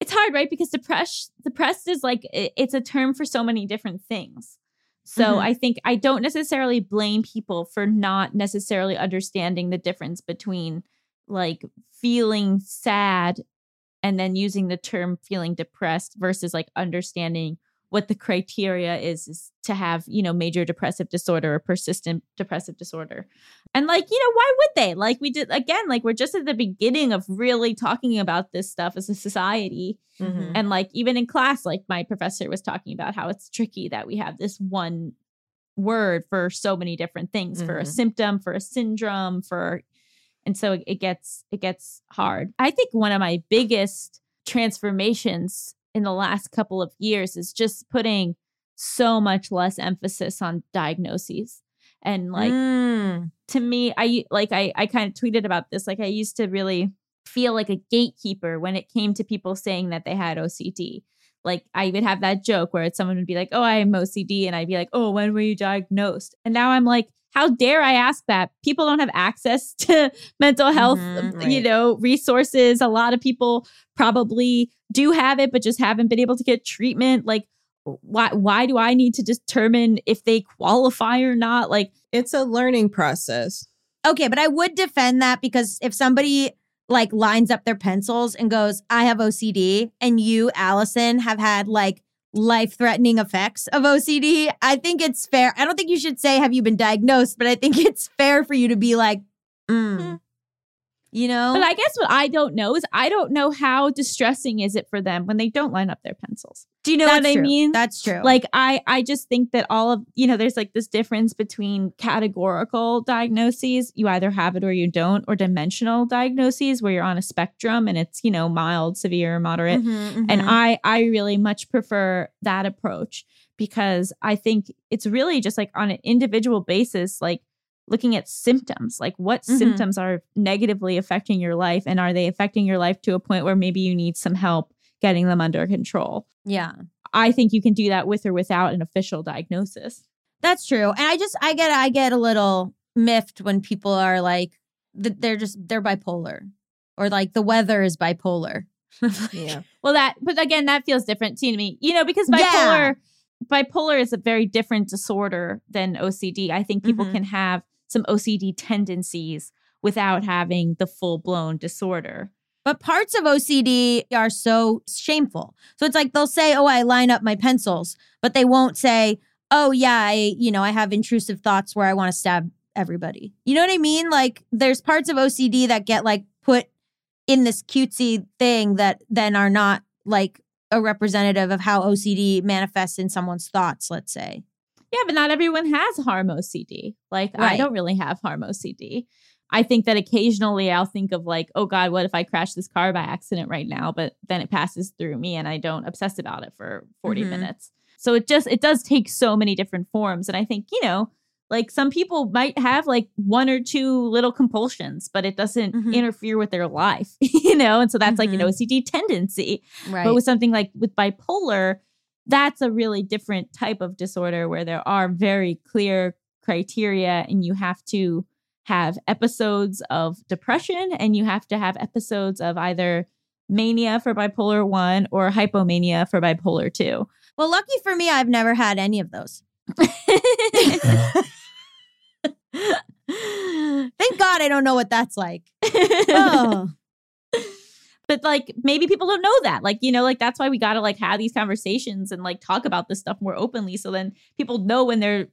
it's hard, right? Because depressed depressed is like it's a term for so many different things. So Mhm. I think I don't necessarily blame people for not necessarily understanding the difference between like feeling sad and then using the term feeling depressed versus like understanding what the criteria is, is to have, you know, major depressive disorder or persistent depressive disorder. And like, you know, why would they? Like we did again, like we're just at the beginning of really talking about this stuff as a society. Mhm. And like even in class, like my professor was talking about how it's tricky that we have this one word for so many different things for a Mhm. symptom, for a syndrome, for and so it, it gets it gets hard. I think one of my biggest transformations in the last couple of years is just putting so much less emphasis on diagnoses. And like Mm. to me i like i i kind of tweeted about this like i used to really feel like a gatekeeper when it came to people saying that they had ocd like i would have that joke where someone would be like oh i am ocd and i'd be like oh when were you diagnosed and now i'm like how dare i ask that? People don't have access to mental health Mhm, you know resources. A lot of people probably do have it but just haven't been able to get treatment. Like why why do i need to determine if they qualify or not? Like It's a learning process. Okay, but I would defend that because if somebody like lines up their pencils and goes, I have OCD, and you, Allison, have had like life threatening effects of OCD, I think it's fair. I don't think you should say, Have you been diagnosed? But I think it's fair for you to be like, mm. You know? But I guess what I don't know is I don't know how distressing is it for them when they don't line up their pencils. Do you know That's what I mean? That's true. like I I just think that all of you know there's like this difference between categorical diagnoses you either have it or you don't or dimensional diagnoses where you're on a spectrum and it's you know mild severe moderate Mhm, and mhm. I I really much prefer that approach because I think it's really just like on an individual basis like looking at symptoms like what Mhm. symptoms are negatively affecting your life and are they affecting your life to a point where maybe you need some help getting them under control yeah. I think you can do that with or without an official diagnosis. That's true. And I just I get I get a little miffed when people are like th- they're just they're bipolar or like the weather is bipolar. Yeah. Well, that, but again, that feels different to me, you know, because Yeah. bipolar, bipolar is a very different disorder than OCD. I think people Mhm. can have some OCD tendencies without having the full blown disorder. But parts of OCD are so shameful. So it's like they'll say, "Oh, I line up my pencils," but they won't say, "Oh, yeah, I, you know, I have intrusive thoughts where I want to stab everybody." You know what I mean? Like there's parts of OCD that get like put in this cutesy thing that then are not like a representative of how OCD manifests in someone's thoughts, let's say. Yeah, but not everyone has harm OCD. Like, I don't really have harm OCD. I think that occasionally I'll think of like, oh God, what if I crash this car by accident right now? But then it passes through me and I don't obsess about it for 40 Mhm. minutes. So it just, it does take so many different forms. And I think, you know, like some people might have like one or two little compulsions, but it doesn't Mhm. interfere with their life, you know? And so that's like an. OCD tendency. Right. But with something like with bipolar, that's a really different type of disorder where there are very clear criteria and you have to have episodes of depression and you have to have episodes of either mania for bipolar 1 or hypomania for bipolar 2. well, lucky for me, I've never had any of those. Thank God I don't know what that's like. Oh. But like maybe people don't know that like you know like that's why we got to like have these conversations and like talk about this stuff more openly so then people know when they're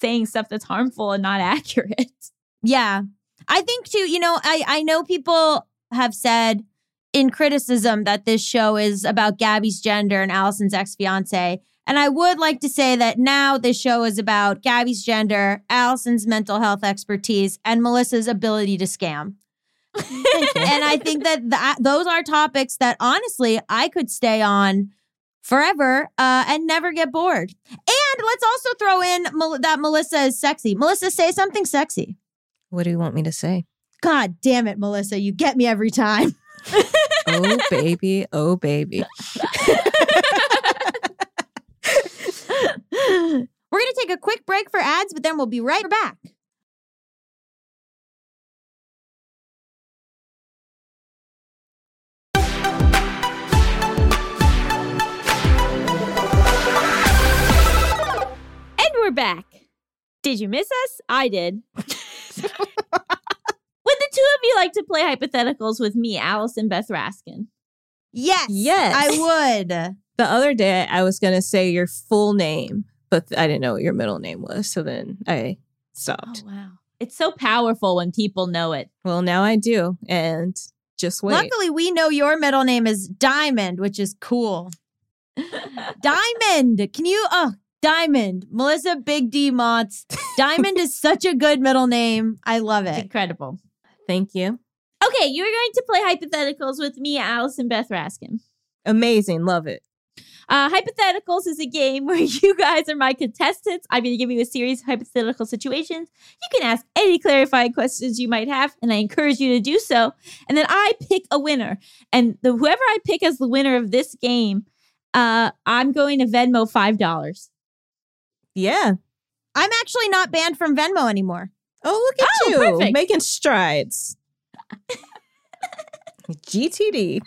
saying stuff that's harmful and not accurate Yeah. I think too, you know, I I know people have said in criticism that this show is about Gaby's gender and Allison's ex-fiance. And I would like to say that now this show is about Gaby's gender, Allison's mental health expertise, and Melisa's ability to scam. And I think that those are topics that honestly I could stay on forever uh, and never get bored. And let's also throw in Mel- that Melisa is sexy. Melisa, say something sexy. What do you want me to say? God damn it, Melisa, you get me every time. Oh baby, oh baby. We're going to take a quick break for ads, but then we'll be right back. We're back. Did you miss us? I did. Would the two of you like to play hypotheticals with me, Allison Beth Raskin? Yes. Yes. I would. The other day I was gonna say your full name, but I didn't know what your middle name was, so then I stopped. Oh, wow. It's so powerful when people know it. Well, now I do, and just wait. Luckily, we know your middle name is Diamond, which is cool. Diamond. Can you? Oh, Diamond. Melisa Big D Monts. Diamond is such a good middle name. I love It's it. incredible. Thank you. Okay, you're going to play hypotheticals with me, Allison Beth Raskin. Amazing, love it. Uh, hypotheticals is a game where you guys are my contestants. I'm going to give you a series of hypothetical situations. You can ask any clarifying questions you might have, and I encourage you to do so. And then I pick a winner, and the whoever I pick as the winner of this game, uh, I'm going to Venmo five dollars. Yeah. I'm actually not banned from Venmo anymore. Oh, look at Oh, you perfect. making strides. GTD.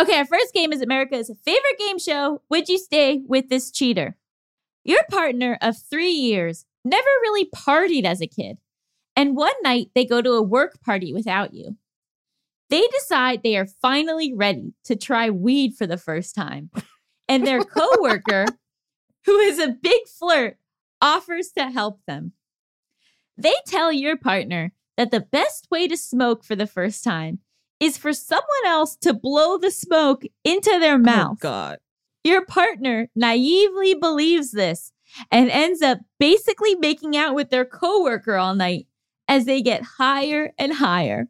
Okay, our first game is America's favorite game show. Would you stay with this cheater? Your partner of three years never really partied as a kid. And one night they go to a work party without you. They decide they are finally ready to try weed for the first time. And their coworker, who is a big flirt, offers to help them. They tell your partner that the best way to smoke for the first time is for someone else to blow the smoke into their Oh, mouth. God. Your partner naively believes this and ends up basically making out with their coworker all night as they get higher and higher.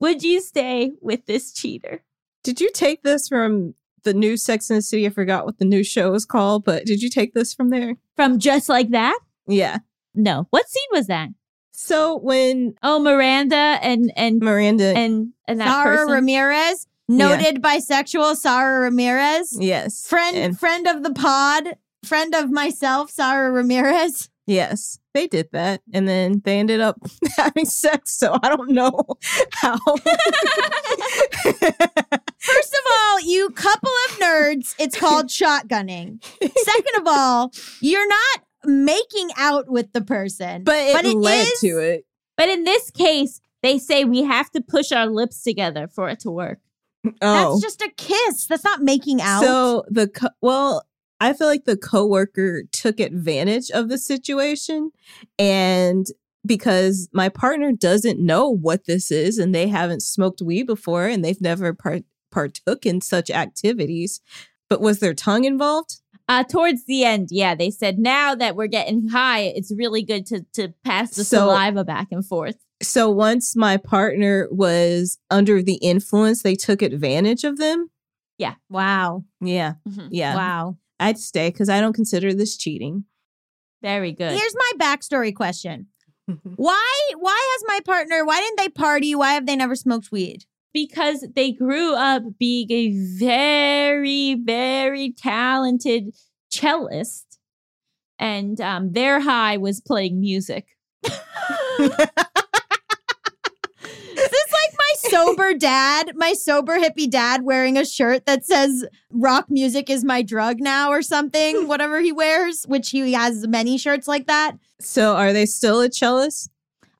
Would you stay with this cheater? Did you take this from the new Sex and the City? I forgot what the new show was called, but did you take this from there? From just like that? Yeah. No. What scene was that? So when Oh, Miranda and and Miranda, and and that Sara person. Ramirez, noted bisexual Sara Ramirez, yes, friend and friend of the pod, friend of myself, Sara Ramirez. yes, they did that, and then they ended up having sex. So I don't know how. First of all, you couple of nerds, it's called shotgunning. Second of all, you're not making out with the person, but it, But it led is- to it. but in this case, they say we have to push our lips together for it to work. Oh, that's just a kiss. That's not making out. So the co- well, I feel like the coworker took advantage of the situation, and because my partner doesn't know what this is, and they haven't smoked weed before, and they've never part- partook in such activities. But was their tongue involved? Uh, towards the end, yeah, they said now that we're getting high, it's really good to to pass the So- saliva back and forth. So once my partner was under the influence, they took advantage of them. Yeah. Wow. Yeah, Mhm. yeah. Wow. I'd stay because I don't consider this cheating. Very good. Here's my backstory question. Why why has my partner why didn't they party? Why have they never smoked weed? Because they grew up being a very, very talented cellist, and um, their high was playing music. This is this like my sober dad, my sober hippie dad wearing a shirt that says rock music is my drug now or something, whatever he wears, which he has many shirts like that. so are they still a cellist?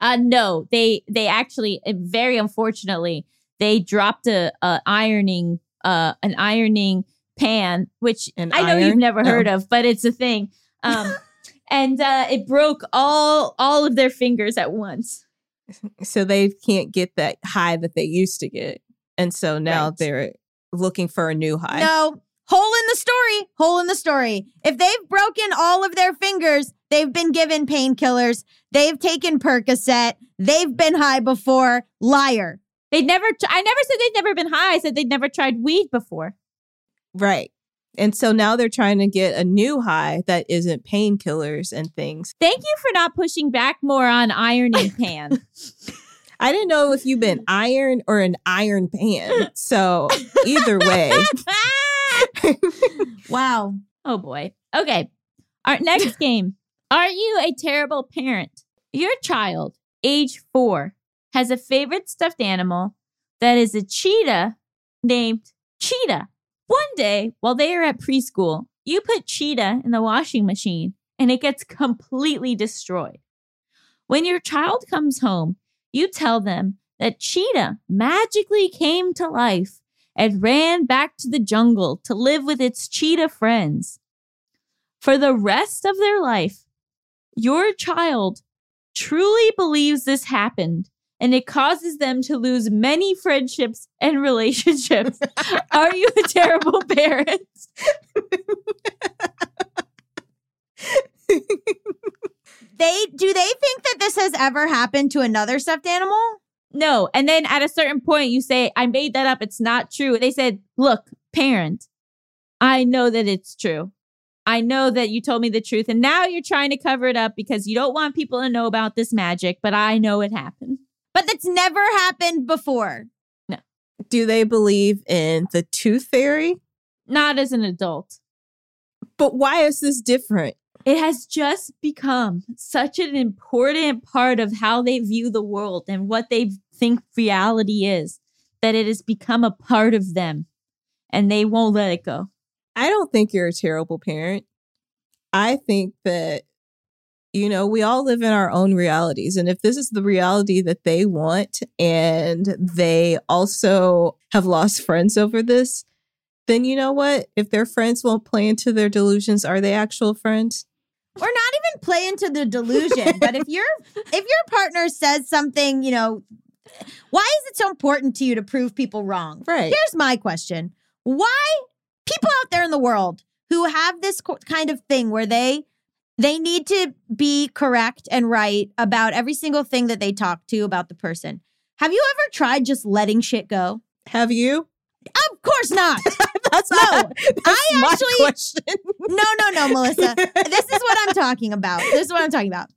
Uh, no, they they actually, uh, very unfortunately, they dropped a, a ironing uh an ironing pan, which An I know you've never Oh. heard of, but it's a thing. Um, and uh, it broke all all of their fingers at once. so they can't get that high that they used to get and so now Right. they're looking for a new high No, hole in the story, hole in the story. If they've broken all of their fingers, they've been given painkillers, they've taken Percocet, they've been high before. Liar. They'd never. I never said they'd never been high. I said they'd never tried weed before. right And so now they're trying to get a new high that isn't painkillers and things. Thank you for not pushing back more on ironing pan. I didn't know if you've been iron or an iron pan. So either way, Wow. oh boy. Okay. Our next game. Are you a terrible parent? Your child, age four, has a favorite stuffed animal that is a cheetah named Cheetah. One day, while they are at preschool, you put Cheetah in the washing machine and it gets completely destroyed. When your child comes home, you tell them that Cheetah magically came to life and ran back to the jungle to live with its cheetah friends. For the rest of their life, your child truly believes this happened and it causes them to lose many friendships and relationships. Are you a terrible parent? They do they think that this has ever happened to another stuffed animal? No. And then at a certain point, you say, I made that up. It's not true. They said, Look, parent, I know that it's true. I know that you told me the truth. And now you're trying to cover it up because you don't want people to know about this magic, but I know it happened. But that's never happened before. No. Do they believe in the tooth fairy? Not as an adult. But why is this different? It has just become such an important part of how they view the world and what they think reality is that it has become a part of them and they won't let it go. I don't think you're a terrible parent. I think that, you know, we all live in our own realities. And if this is the reality that they want and they also have lost friends over this, then you know what? If their friends won't play into their delusions, are they actual friends? Or not even play into the delusion. but if your if your partner says something, you know, why is it so important to you to prove people wrong? Right. Here's my question. Why people out there in the world who have this co- kind of thing where they they need to be correct and right about every single thing that they talk to about the person. Have you ever tried just letting shit go? Have you? Of course not. That's No, that's I actually- question. No, no, no, Melisa. This is what I'm talking about. This is what I'm talking about.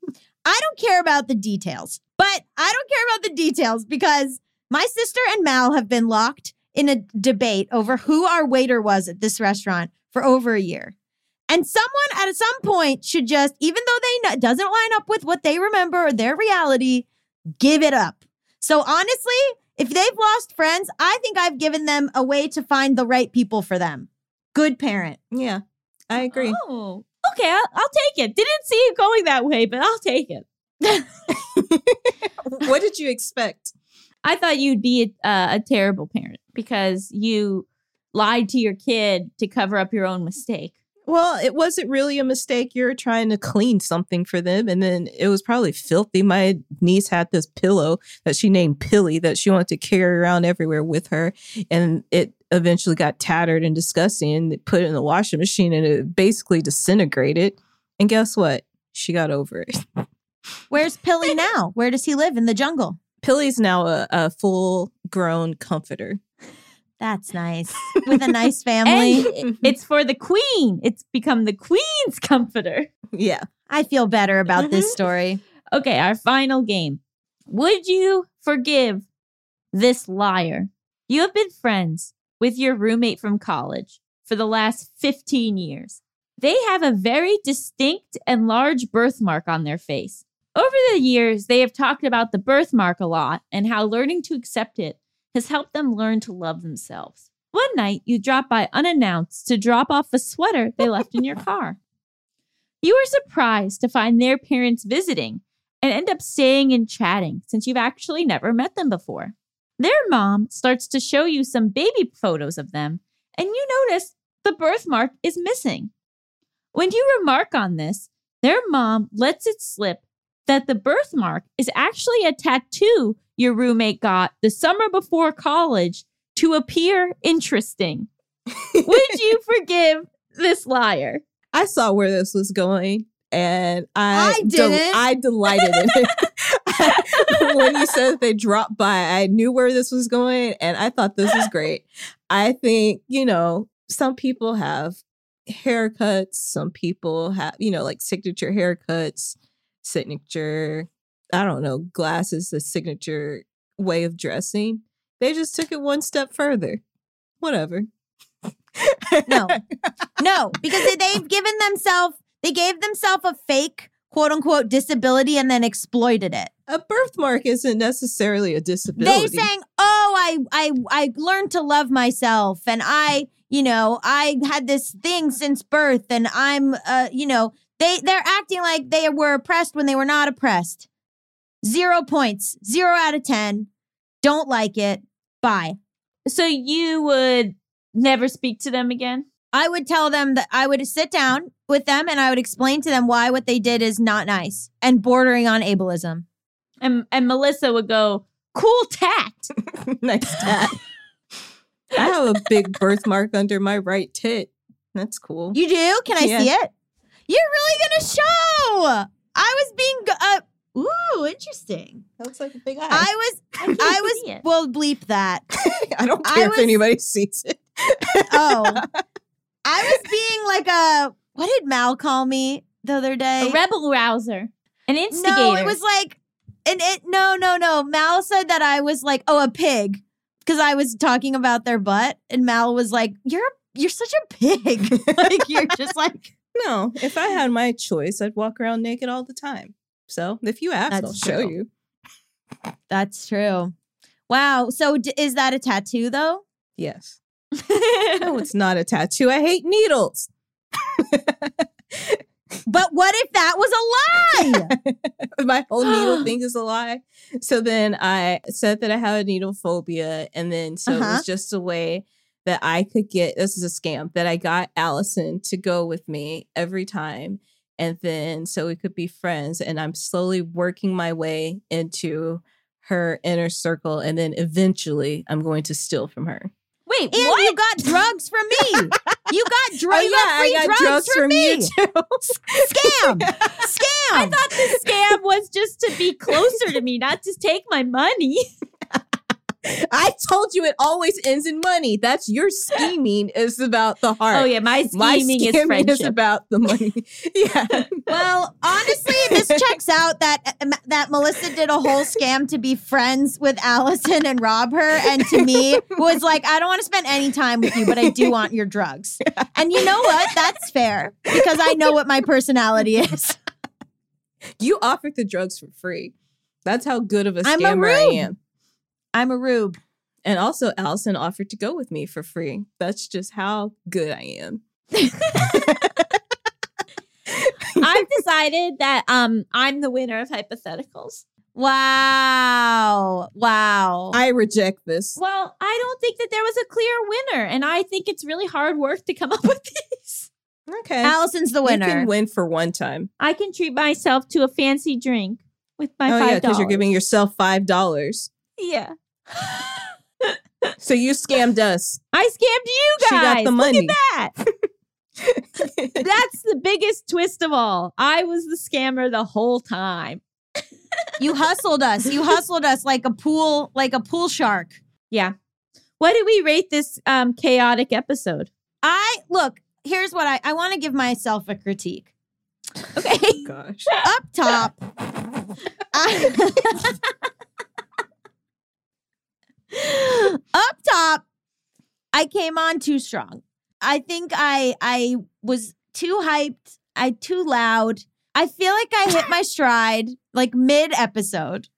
I don't care about the details, but I don't care about the details because my sister and Mal have been locked in a debate over who our waiter was at this restaurant for over a year. And someone at some point should just, even though they know, doesn't line up with what they remember or their reality, give it up. So honestly, if they've lost friends, I think I've given them a way to find the right people for them. Good parent. Yeah, I agree. Oh, okay. I'll, I'll take it. Didn't see it going that way, but I'll take it. what did you expect? I thought you'd be a, uh, a terrible parent because you lied to your kid to cover up your own mistake. Well, it wasn't really a mistake. You're trying to clean something for them, and then it was probably filthy. My niece had this pillow that she named Pilly that she wanted to carry around everywhere with her, and it eventually got tattered and disgusting. And they put it in the washing machine, and it basically disintegrated. And guess what? She got over it. Where's Pilly now? Where does he live in the jungle? Pilly's now a, a full grown comforter. That's nice. With a nice family. It's for the queen. It's become the queen's comforter. Yeah. I feel better about this mm-hmm. story. Okay, our final game. Would you forgive this liar? You have been friends with your roommate from college for the last 15 years. They have a very distinct and large birthmark on their face. Over the years, they have talked about the birthmark a lot and how learning to accept it has helped them learn to love themselves. One night, you drop by unannounced to drop off a sweater they left in your car. You are surprised to find their parents visiting and end up staying and chatting since you've actually never met them before. Their mom starts to show you some baby photos of them, and you notice the birthmark is missing. When you remark on this, their mom lets it slip that the birthmark is actually a tattoo your roommate got the summer before college to appear interesting. Would you forgive this liar? I saw where this was going, and I I didn't. I delighted in it. when you said they dropped by, I knew where this was going, and I thought this was great. I think you know some people have haircuts. Some people have, you know, like signature haircuts, signature, I don't know, glasses, the signature way of dressing. They just took it one step further. Whatever. No. No, because they- they've given themselves, they gave themselves a fake quote unquote disability and then exploited it. a birthmark isn't necessarily a disability. They saying, "Oh, I I I learned to love myself and I, you know, I had this thing since birth and I'm uh, you know, they they're acting like they were oppressed when they were not oppressed. 0 points. 0 out of 10. Don't like it. Bye. So you would never speak to them again? I would tell them that I would sit down with them and I would explain to them why what they did is not nice and bordering on ableism. And and Melisa would go, "Cool tact." nice tat. I have a big birthmark under my right tit. That's cool. You do? Can I Yeah. see it? You're really gonna show. I was being uh, ooh interesting. That looks like a big eye. I was I, I was well bleep that. I don't I care was- if anybody sees it. Oh, I was being like a what did Mal call me the other day? a rebel rouser, an instigator. No, it was like, and it no no no. Mal said that I was like, oh, a pig, because I was talking about their butt, and Mal was like, you're you're such a pig. like you're just like No, if I had my choice, I'd walk around naked all the time. So if you ask, That's I'll show true. you. that's true. Wow. So d- is that a tattoo though? Yes. No, it's not a tattoo. I hate needles. But what if that was a lie? my whole needle thing is a lie. So then I said that I have a needle phobia. And then so it Uh-huh. was just a way that I could get this is a scam that I got Allison to go with me every time. And then so we could be friends. And I'm slowly working my way into her inner circle. And then eventually I'm going to steal from her. Wait, and what? you got drugs from me. You got, dr- Oh, yeah, you got free drugs, from, me. you too. Scam. Scam. I thought the scam was just to be closer to me, not to take my money. I told you it always ends in money. That's your scheming is about the heart. Oh yeah, my My scheming is friendship. is about the money. yeah. Well, honestly, this checks out that uh, that Melisa did a whole scam to be friends with Allison and rob her, and to me was like, I don't want to spend any time with you, but I do want your drugs. And you know what? That's fair because I know what my personality is. You offered the drugs for free. That's how good of a scammer I rube. am. I'm a rube. And also, Allison offered to go with me for free. That's just how good I am. I've decided that um I'm the winner of hypotheticals. Wow. Wow. I reject this. Well, I don't think that there was a clear winner, and I think it's really hard work to come up with these. Okay. Allison's the winner. You can win for one time. I can treat myself to a fancy drink with my oh five yeah, because you're giving yourself five dollars. Yeah. So you scammed us. I scammed you guys. She got the Look money. at that. That's the biggest twist of all. I was the scammer the whole time. you hustled us. You hustled us like a pool, like a pool shark. Yeah. What did we rate this um chaotic episode? I look, here's what I, I want to give myself a critique. Okay. Gosh. Up top. I- up top, I came on too strong. I think I I was too hyped. I too loud. I feel like I hit my stride like mid episode.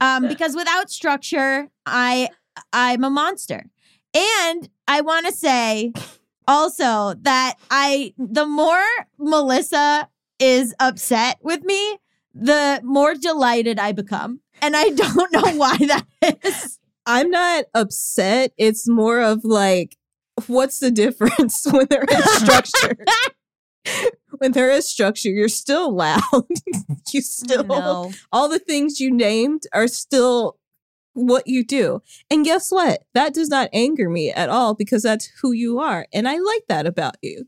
Um, because without structure, I I'm a monster. And I want to say also that I the more Melisa is upset with me, the more delighted I become. And I don't know why that is. I'm not upset. It's more of like, what's the difference when there is structure? when there is structure, you're still loud. you still, No. all the things you named are still what you do. And guess what? That does not anger me at all because that's who you are. And I like that about you.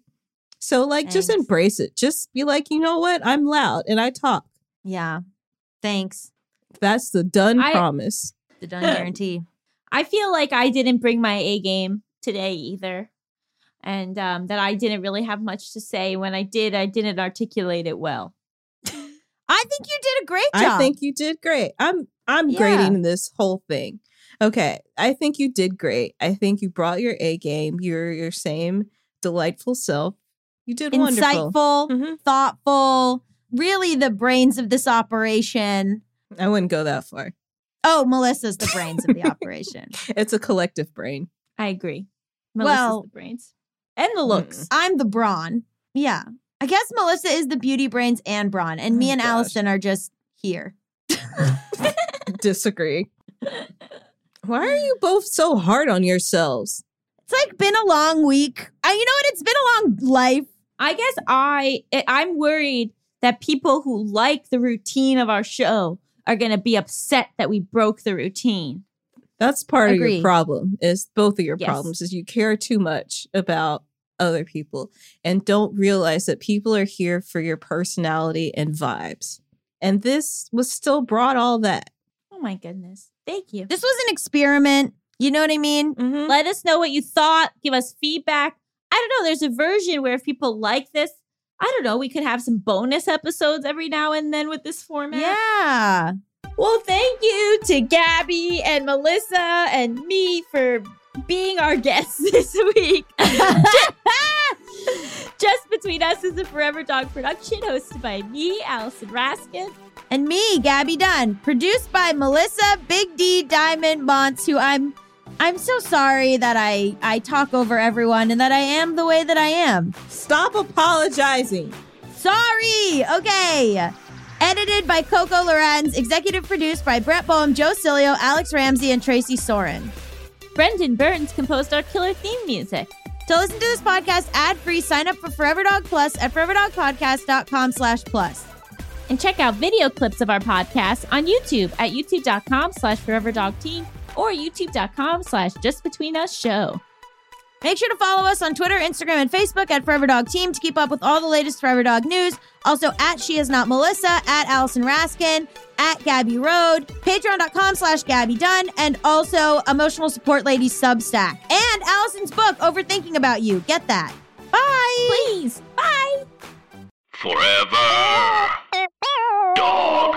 So, like, just embrace it. Just be like, you know what? I'm loud and I talk. Yeah. Thanks. That's the done I- promise. The done guarantee. I feel like I didn't bring my A game today either. and um, that I didn't really have much to say. When I did, I didn't articulate it well. I think you did a great job. I think you did great. I'm I'm Yeah. grading this whole thing. Okay, I think you did great. I think you brought your A game. You're your same delightful self. You did wonderful. insightful, Mhm. thoughtful, really the brains of this operation. I wouldn't go that far. Oh, Melisa's the brains of the operation. It's a collective brain. I agree. Melisa's Well- the brains and the looks. Mm. I'm the brawn. Yeah. I guess Melisa is the beauty brains and brawn, and me Oh, and gosh. Allison are just here. Disagree. Why are you both so hard on yourselves? It's like been a long week. I, you know what? It's been a long life. I guess I I- I'm worried that people who like the routine of our show are going to be upset that we broke the routine. That's part of Agree. your problem. Is both of your Yes. problems is you care too much about other people and don't realize that people are here for your personality and vibes. And this was still brought all that. Oh my goodness. Thank you. This was an experiment. You know what I mean? Mm-hmm. Let us know what you thought. Give us feedback. I don't know. There's a version where if people like this, I don't know, we could have some bonus episodes every now and then with this format. Yeah. Well, thank you to Gaby and Melisa and me for being our guests this week. Just Between Us is a Forever Dog production hosted by me, Allison Raskin. and me, Gaby Dunn, produced by Melisa Big D Diamond Monts, who I'm I'm so sorry that I I talk over everyone and that I am the way that I am. Stop apologizing. Sorry. Okay. Edited by Coco Lorenz, executive produced by Brett Boham, Joe Cilio, Alex Ramsey, and Tracy Soren. Brendan Burns composed our killer theme music. To listen to this podcast ad-free, sign up for Forever Dog Plus at foreverdogpodcast.com slash plus. And check out video clips of our podcast on YouTube at youtube.com slash foreverdogteam or youtube.com slash justbetweenusshow. Make sure to follow us on Twitter, Instagram, and Facebook at Forever Dog Team to keep up with all the latest Forever Dog news. Also at She Is Not Melisa, at Allison Raskin, at Gaby Road, patreon.com slash Gaby Dunn, and also Emotional Support Lady Substack. And Allison's book, Overthinking About You. Get that. Bye. Please, bye! Forever. Dog.